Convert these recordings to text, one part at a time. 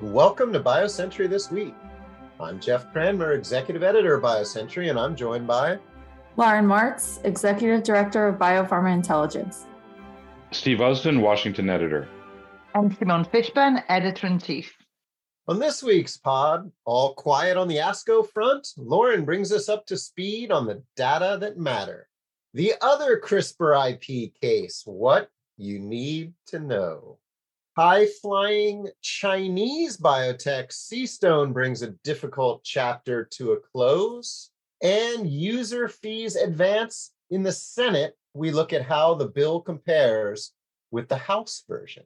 Welcome to BioCentury This Week. I'm Jeff Cranmer, Executive Editor of BioCentury, and I'm joined by Lauren Martz, Executive Director of Biopharma Intelligence. Steve Usdin, Washington Editor. And Simone Fishburn, Editor in Chief. On this week's pod, all quiet on the ASCO front, Lauren brings us up to speed on the data that matter. The other CRISPR IP case, what you need to know. High flying Chinese biotech CStone brings a difficult chapter to a close. And user fees advance in the Senate. We look at how the bill compares with the House version.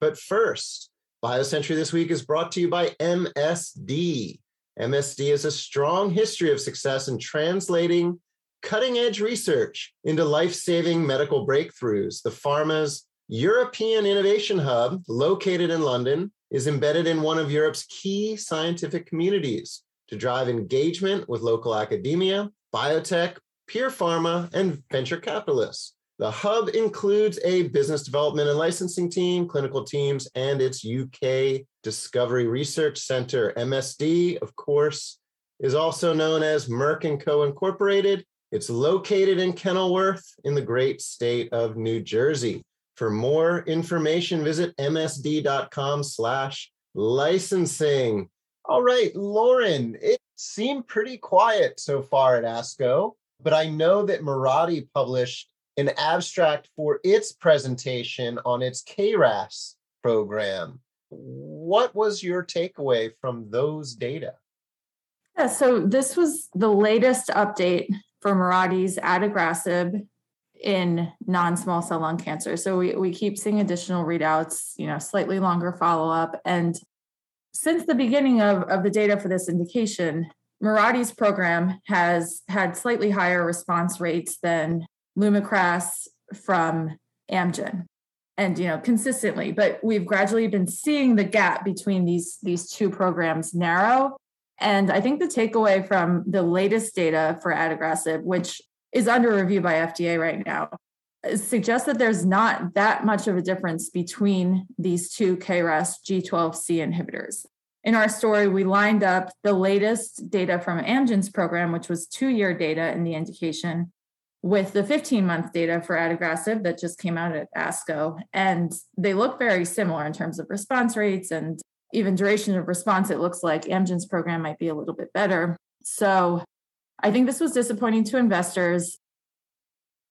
But first, BioCentury this week is brought to you by MSD. MSD has a strong history of success in translating cutting edge research into life saving medical breakthroughs. The pharma's European Innovation Hub, located in London, is embedded in one of Europe's key scientific communities to drive engagement with local academia, biotech, peer pharma, and venture capitalists. The hub includes a business development and licensing team, clinical teams, and its UK Discovery Research Center. MSD, of course, is also known as Merck & Co. Incorporated it's located in Kenilworth in the great state of New Jersey. For more information, visit msd.com slash licensing. All right, Lauren, it seemed pretty quiet so far at ASCO, but I know that Mirati published an abstract for its presentation on its KRAS program. What was your takeaway from those data? Yeah, so this was the latest update for Mirati's adagrasib in non-small cell lung cancer. So we, we keep seeing additional readouts, you know, slightly longer follow-up. And since the beginning of, of the data for this indication, Mirati's program has had slightly higher response rates than Lumakras from Amgen. And you know, consistently, but we've gradually been seeing the gap between these these two programs narrow and I think the takeaway from the latest data for adagrasib, which is under review by FDA right now, suggests that there's not that much of a difference between these two KRAS G12C inhibitors. In our story, we lined up the latest data from Amgen's program, which was two year data in the indication, with the 15 month data for adagrasib that just came out at ASCO. And they look very similar in terms of response rates and even duration of response, it looks like Amgen's program might be a little bit better. So I think this was disappointing to investors.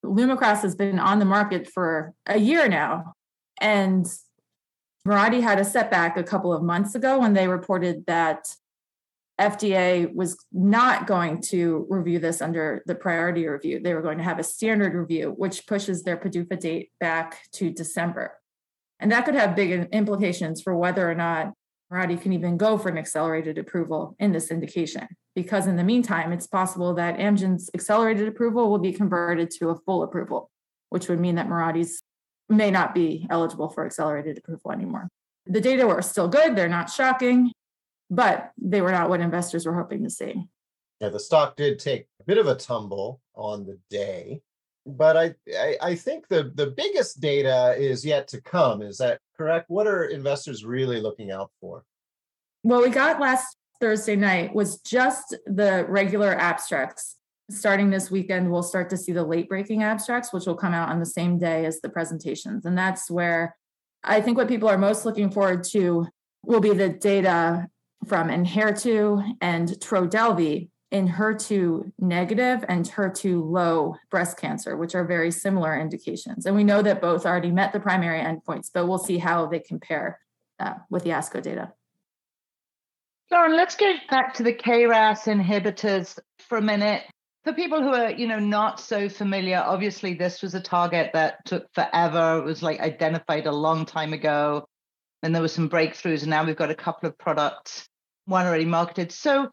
Lumakras has been on the market for a year now. And Mirati had a setback a couple of months ago when they reported that FDA was not going to review this under the priority review. They were going to have a standard review, which pushes their PDUFA date back to December. And that could have big implications for whether or not Mirati can even go for an accelerated approval in this indication. Because in the meantime, it's possible that Amgen's accelerated approval will be converted to a full approval, which would mean that Mirati's may not be eligible for accelerated approval anymore. The data were still good, they're not shocking, but they were not what investors were hoping to see. Yeah, the stock did take a bit of a tumble on the day, but I, I, I think the the biggest data is yet to come. Is that correct? What are investors really looking out for? What we got last Thursday night was just the regular abstracts. Starting this weekend, we'll start to see the late breaking abstracts, which will come out on the same day as the presentations. And that's where I think what people are most looking forward to will be the data from Enhertu and Trodelvy in HER2 negative and HER2 low breast cancer, which are very similar indications. And we know that both already met the primary endpoints, but we'll see how they compare uh, with the ASCO data. Lauren, let's go back to the KRAS inhibitors for a minute. For people who are, you know, not so familiar, obviously this was a target that took forever. It was like identified a long time ago, and there were some breakthroughs, and now we've got a couple of products, one already marketed. So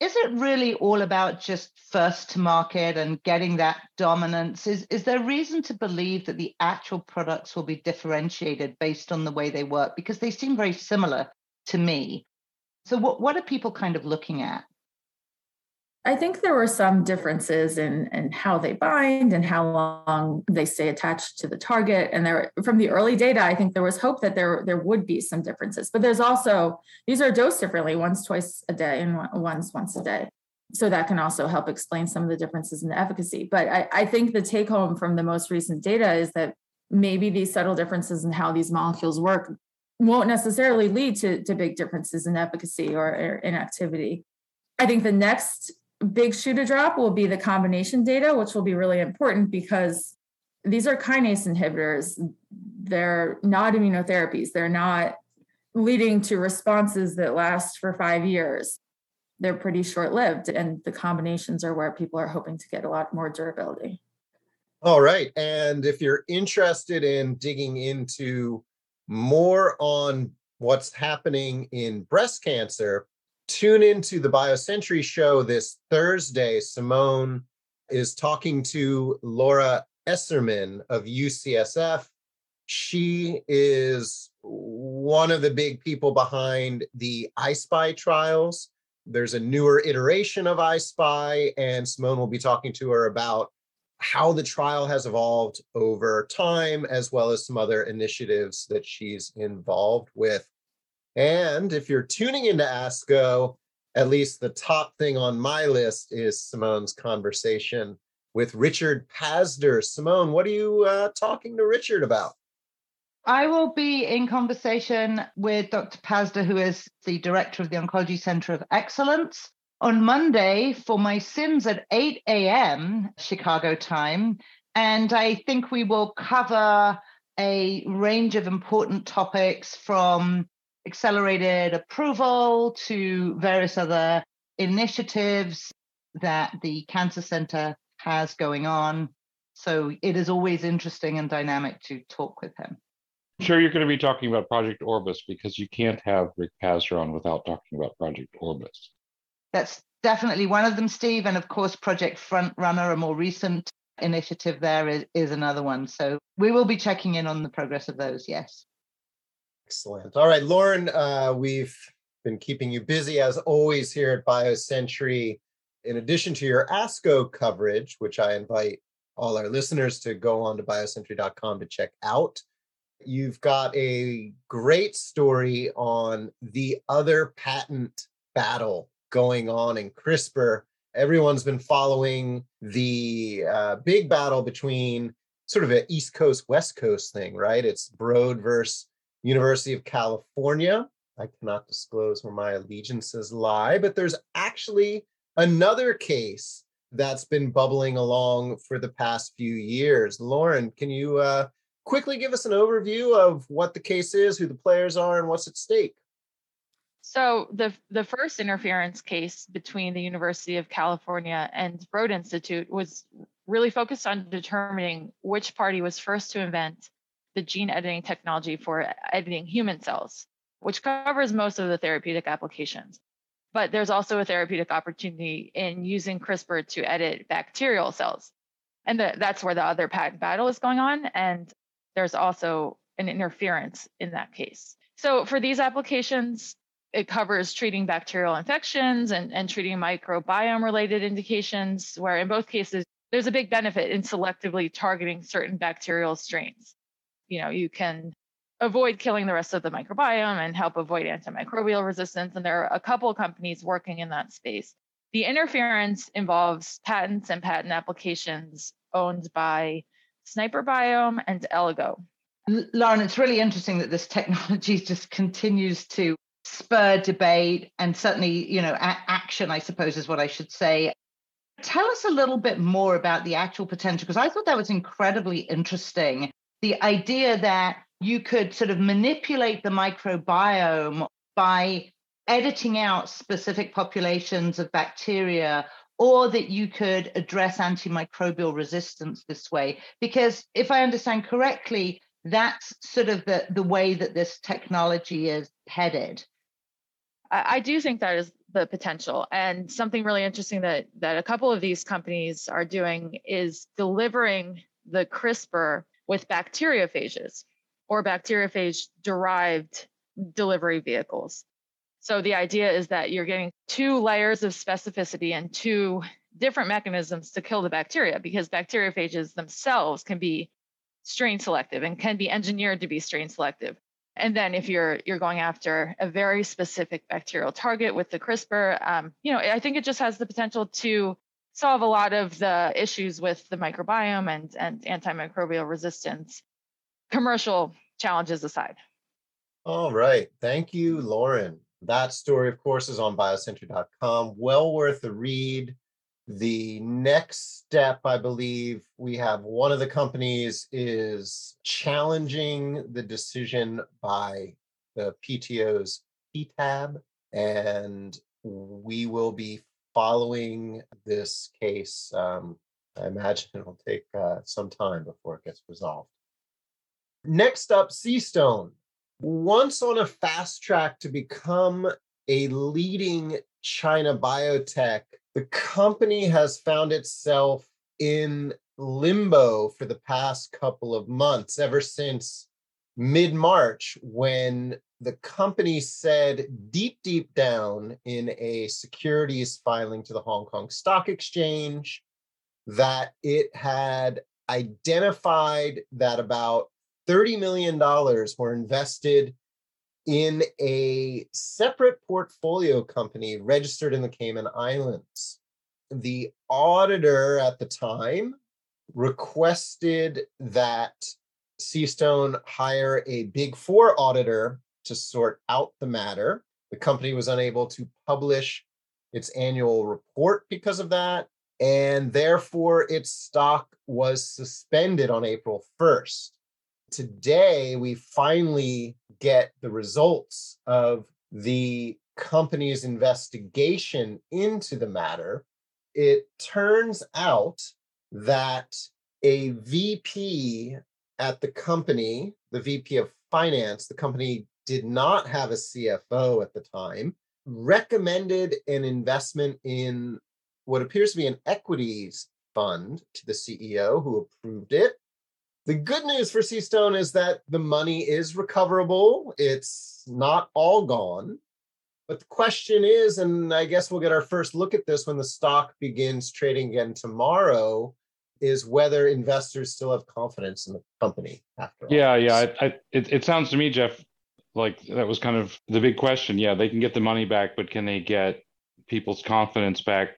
is it really all about just first to market and getting that dominance? Is, is there reason to believe that the actual products will be differentiated based on the way they work? Because they seem very similar to me. So, what, what are people kind of looking at? I think there were some differences in, in how they bind and how long they stay attached to the target. And there, from the early data, I think there was hope that there, there would be some differences. But there's also these are dosed differently, once twice a day and once once a day. So that can also help explain some of the differences in the efficacy. But I, I think the take home from the most recent data is that maybe these subtle differences in how these molecules work won't necessarily lead to, to big differences in efficacy or, or in activity. I think the next big shoe to drop will be the combination data, which will be really important because these are kinase inhibitors. They're not immunotherapies. They're not leading to responses that last for five years. They're pretty short lived, and the combinations are where people are hoping to get a lot more durability. All right. And if you're interested in digging into more on what's happening in breast cancer, tune into the BioCentury show this Thursday. Simone is talking to Laura Esserman of UCSF. She is one of the big people behind the I-SPY trials. There's a newer iteration of I-SPY, and Simone will be talking to her about how the trial has evolved over time, as well as some other initiatives that she's involved with. And if you're tuning into ASCO, at least the top thing on my list is Simone's conversation with Richard Pazdur. Simone, what are you uh, talking to Richard about? I will be in conversation with Dr. Pazdur, who is the director of the Oncology Center of Excellence, on Monday for my SIMS at 8 a.m. Chicago time. And I think we will cover a range of important topics from accelerated approval to various other initiatives that the Cancer Center has going on. So it is always interesting and dynamic to talk with him. I'm sure you're going to be talking about Project Orbis because you can't have Rick Pazdur on without talking about Project Orbis. That's definitely one of them, Steve. And of course, Project Frontrunner, a more recent initiative there, is, is another one. So we will be checking in on the progress of those, yes. Excellent. All right, Lauren, uh, we've been keeping you busy as always here at BioCentury. In addition to your ASCO coverage, which I invite all our listeners to go on to biocentury.com to check out, you've got a great story on the other patent battle going on in CRISPR. Everyone's been following the uh, big battle between sort of an East Coast, West Coast thing, right? It's Broad versus University of California. I cannot disclose where my allegiances lie, but there's actually another case that's been bubbling along for the past few years. Lauren, can you uh, quickly give us an overview of what the case is, who the players are, and what's at stake? So the the first interference case between the University of California and Broad Institute was really focused on determining which party was first to invent the gene editing technology for editing human cells, which covers most of the therapeutic applications. But there's also a therapeutic opportunity in using CRISPR to edit bacterial cells. And the, that's where the other patent battle is going on. And there's also an interference in that case. So for these applications, it covers treating bacterial infections and, and treating microbiome related indications, where in both cases, there's a big benefit in selectively targeting certain bacterial strains you know, you can avoid killing the rest of the microbiome and help avoid antimicrobial resistance. And there are a couple of companies working in that space. The interference involves patents and patent applications owned by SNIPR Biome and Eligo. Lauren, it's really interesting that this technology just continues to spur debate and certainly, you know, a- action, I suppose is what I should say. Tell us a little bit more about the actual potential, because I thought that was incredibly interesting the idea that you could sort of manipulate the microbiome by editing out specific populations of bacteria or that you could address antimicrobial resistance this way because if i understand correctly that's sort of the, the way that this technology is headed I do think that is the potential. And something really interesting that that a couple of these companies are doing is delivering the CRISPR with bacteriophages or bacteriophage derived delivery vehicles. So the idea is that you're getting two layers of specificity and two different mechanisms to kill the bacteria because bacteriophages themselves can be strain selective and can be engineered to be strain selective. And then if you're you're going after a very specific bacterial target with the CRISPR, um, you know, I think it just has the potential to solve a lot of the issues with the microbiome and and antimicrobial resistance. Commercial challenges aside. All right. Thank you, Lauren. That story, of course, is on biocentury.com. Well worth a read. The next step, I believe, we have one of the companies is challenging the decision by the PTO's PTAB, and we will be following this case. Um, I imagine it'll take uh, some time before it gets resolved. Next up, CStone. Once on a fast track to become a leading China biotech the company has found itself in limbo for the past couple of months, ever since mid March, when the company said deep, deep down in a securities filing to the Hong Kong Stock Exchange that it had identified that about $30 million were invested in a separate portfolio company registered in the Cayman Islands. The auditor at the time requested that CStone hire a big four auditor to sort out the matter. The company was unable to publish its annual report because of that, and therefore its stock was suspended on April 1st. Today, we finally get the results of the company's investigation into the matter. It turns out that a VP at the company, the VP of finance, the company did not have a CFO at the time, hmm. recommended an investment in what appears to be an equities fund to the CEO who approved it. The good news for CStone is that the money is recoverable. It's not all gone. But the question is, and I guess we'll get our first look at this when the stock begins trading again tomorrow, is whether investors still have confidence in the company after all. Yeah, yeah. I, I, it, it sounds to me, Jeff, like that was kind of the big question. Yeah, they can get the money back, but can they get people's confidence back?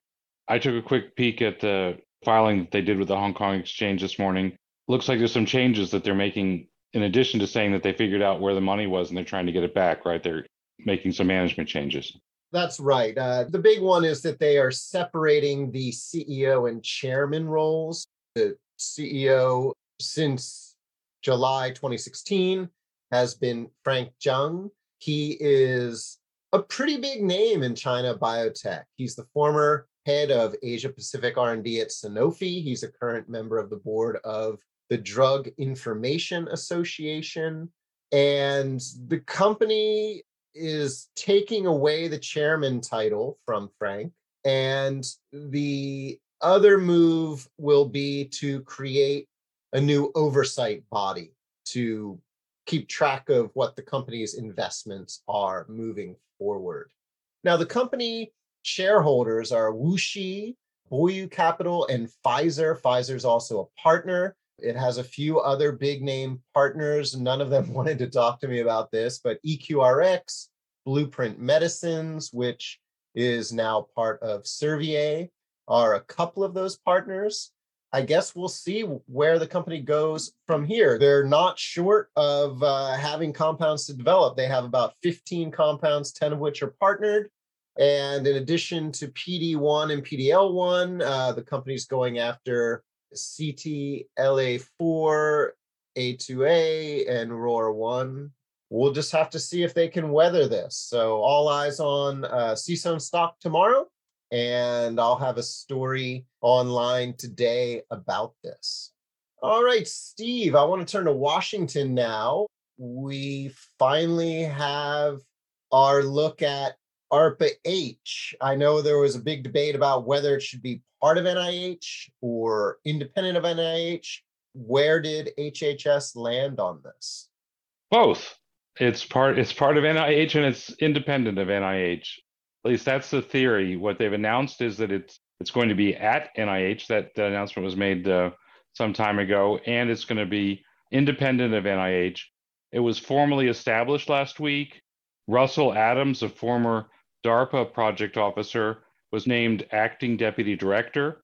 I took a quick peek at the filing that they did with the Hong Kong Exchange this morning looks like there's some changes that they're making in addition to saying that they figured out where the money was and they're trying to get it back, right? They're making some management changes. That's right. Uh, the big one is that they are separating the CEO and chairman roles. The CEO, since July 2016, has been Frank Jiang. He is a pretty big name in China biotech. He's the former head of Asia Pacific R&D at Sanofi. He's a current member of the board of the Drug Information Association. And the company is taking away the chairman title from Frank. And the other move will be to create a new oversight body to keep track of what the company's investments are moving forward. Now, the company shareholders are Wuxi, Boyu Capital, and Pfizer. Pfizer is also a partner. It has a few other big name partners. None of them wanted to talk to me about this, but EQRX, Blueprint Medicines, which is now part of Servier, are a couple of those partners. I guess we'll see where the company goes from here. They're not short of uh, having compounds to develop. They have about 15 compounds, 10 of which are partnered. And in addition to PD1 and PDL1, uh, the company's going after CTLA4, A2A, and ROR1. We'll just have to see if they can weather this. So, all eyes on uh, CStone stock tomorrow. And I'll have a story online today about this. All right, Steve, I want to turn to Washington now. We finally have our look at ARPA H. I know there was a big debate about whether it should be part of NIH or independent of NIH. Where did HHS land on this? Both. It's part it's part of NIH and it's independent of NIH. At least that's the theory. What they've announced is that it's it's going to be at NIH. That, announcement was made uh, some time ago, and it's going to be independent of NIH. It was formally established last week. Russell Adams, a former DARPA project officer, was named acting deputy director.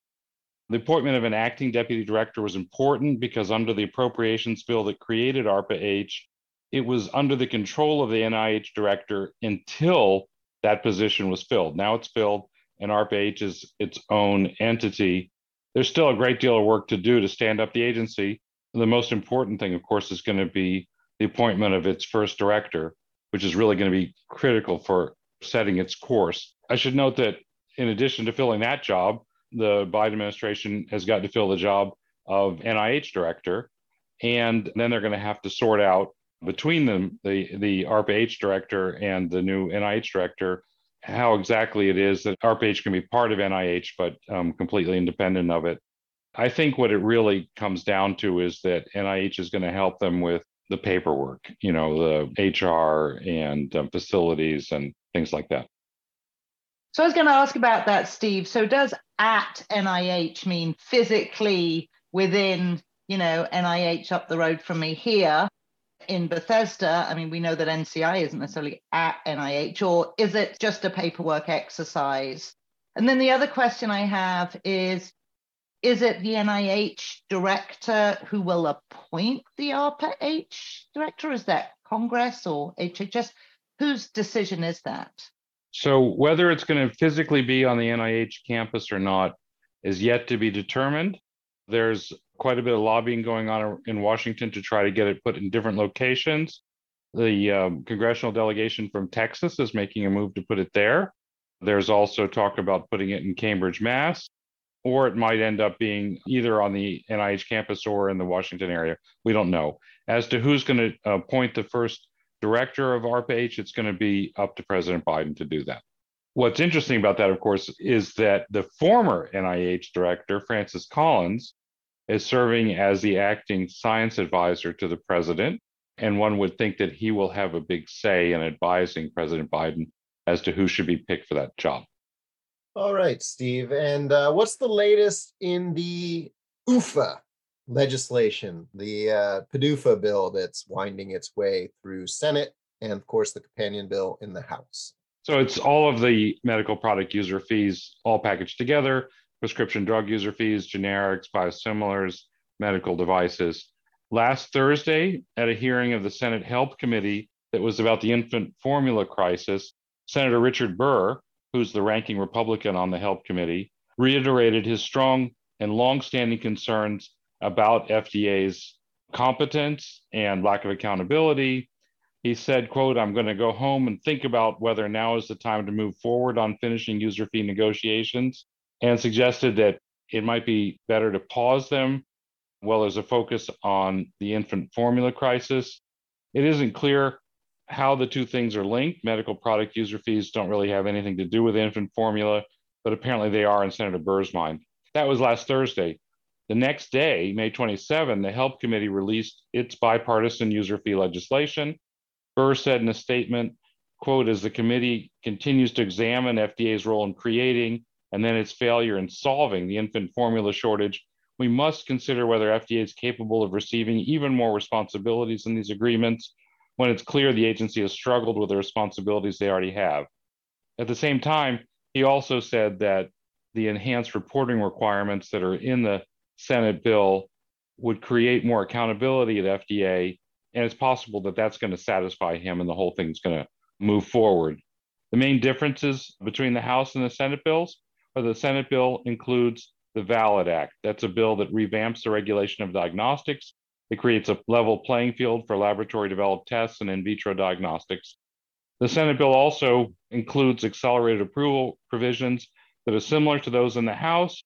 The appointment of an acting deputy director was important because under the appropriations bill that created ARPA H, it was under the control of the NIH director until that position was filled. Now it's filled, and ARPA H is its own entity. There's still a great deal of work to do to stand up the agency. The most important thing, of course, is going to be the appointment of its first director, which is really going to be critical for setting its course. I should note that in addition to filling that job, the Biden administration has got to fill the job of NIH director. And then they're going to have to sort out between them, the, the ARPA-H director and the new NIH director, how exactly it is that ARPA-H can be part of NIH, but um, completely independent of it. I think what it really comes down to is that NIH is going to help them with the paperwork, you know, the HR and um, facilities and things like that. So I was going to ask about that, Steve. So does at NIH mean physically within, you know, NIH up the road from me here in Bethesda? I mean, we know that NCI isn't necessarily at NIH, or is it just a paperwork exercise? And then the other question I have is is it the NIH director who will appoint the ARPA H director? Is that Congress or HHS? Whose decision is that? So whether it's going to physically be on the NIH campus or not is yet to be determined. There's quite a bit of lobbying going on in Washington to try to get it put in different locations. The um, congressional delegation from Texas is making a move to put it there. There's also talk about putting it in Cambridge, Mass, or it might end up being either on the NIH campus or in the Washington area. We don't know. As to who's going to appoint the first director of ARPA-H, it's going to be up to President Biden to do that. What's interesting about that, of course, is that the former NIH director, Francis Collins, is serving as the acting science advisor to the president. And one would think that he will have a big say in advising President Biden as to who should be picked for that job. All right, Steve. And uh, what's the latest in the UFA legislation, the uh, PDUFA bill that's winding its way through Senate, and of course the companion bill in the House. So it's all of the medical product user fees all packaged together prescription drug user fees, generics, biosimilars, medical devices. Last Thursday, at a hearing of the Senate Health Committee that was about the infant formula crisis, Senator Richard Burr, who's the ranking Republican on the Health Committee, reiterated his strong and longstanding concerns about FDA's competence and lack of accountability. He said, quote, I'm going to go home and think about whether now is the time to move forward on finishing user fee negotiations and suggested that it might be better to pause them while there's a focus on the infant formula crisis. It isn't clear how the two things are linked. Medical product user fees don't really have anything to do with infant formula, but apparently they are in Senator Burr's mind. That was last Thursday. The next day, May 27, the Health Committee released its bipartisan user fee legislation. Burr said in a statement, quote, as the committee continues to examine FDA's role in creating and then its failure in solving the infant formula shortage, we must consider whether FDA is capable of receiving even more responsibilities in these agreements when it's clear the agency has struggled with the responsibilities they already have. At the same time, he also said that the enhanced reporting requirements that are in the Senate bill would create more accountability at FDA. And it's possible that that's going to satisfy him and the whole thing's going to move forward. The main differences between the House and the Senate bills are the Senate bill includes the VALID Act. That's a bill that revamps the regulation of diagnostics. It creates a level playing field for laboratory developed tests and in vitro diagnostics. The Senate bill also includes accelerated approval provisions that are similar to those in the House.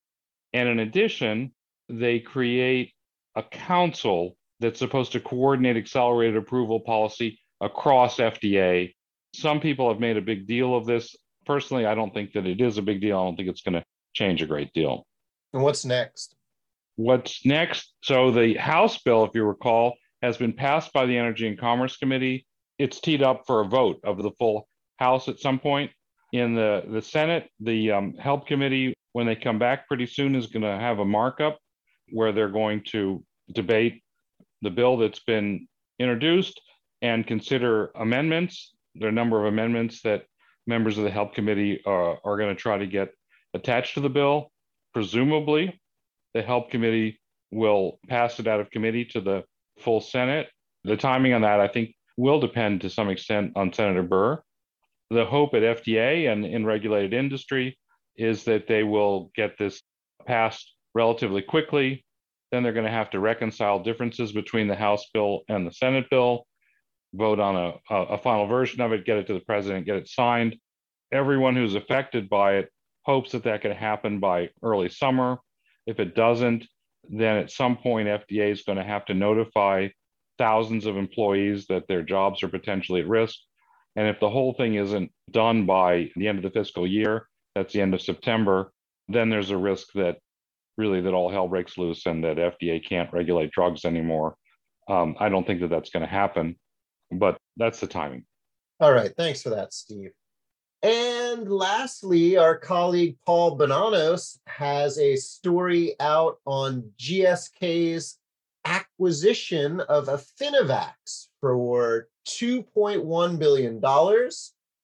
And in addition, they create a council that's supposed to coordinate accelerated approval policy across FDA. Some people have made a big deal of this. Personally, I don't think that it is a big deal. I don't think it's going to change a great deal. And what's next? What's next? So, the House bill, if you recall, has been passed by the Energy and Commerce Committee. it's teed up for a vote of the full House at some point. In the, the Senate, the um, Help Committee, when they come back pretty soon, is going to have a markup where they're going to debate the bill that's been introduced and consider amendments. There are a number of amendments that members of the Help Committee uh, are going to try to get attached to the bill. Presumably, the Help Committee will pass it out of committee to the full Senate. The timing on that, I think, will depend to some extent on Senator Burr the hope at FDA and in regulated industry is that they will get this passed relatively quickly. Then they're going to have to reconcile differences between the House bill and the Senate bill, vote on a, a, final version of it, get it to the president, get it signed. Everyone who's affected by it hopes that that can happen by early summer. If it doesn't, then at some point, FDA is going to have to notify thousands of employees that their jobs are potentially at risk and if the whole thing isn't done by the end of the fiscal year, that's the end of September, then there's a risk that really that all hell breaks loose and that FDA can't regulate drugs anymore. Um, I don't think that that's going to happen, but that's the timing. All right. Thanks for that, Steve. And lastly, our colleague Paul Bonanos has a story out on GSK's acquisition of Affinivax for $2.1 billion.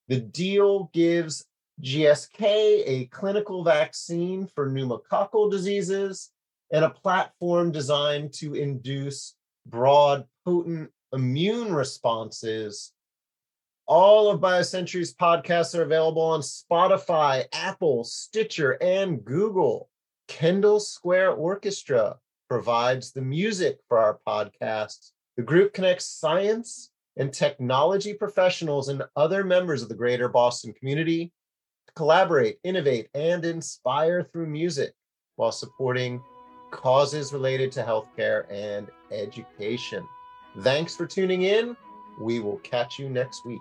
The deal gives GSK a clinical vaccine for pneumococcal diseases and a platform designed to induce broad, potent immune responses. All of BioCentury's podcasts are available on Spotify, Apple, Stitcher, and Google. Kendall Square Orchestra provides the music for our podcasts. The group connects science and technology professionals and other members of the greater Boston community collaborate, innovate, and inspire through music while supporting causes related to healthcare and education. Thanks for tuning in. We will catch you next week.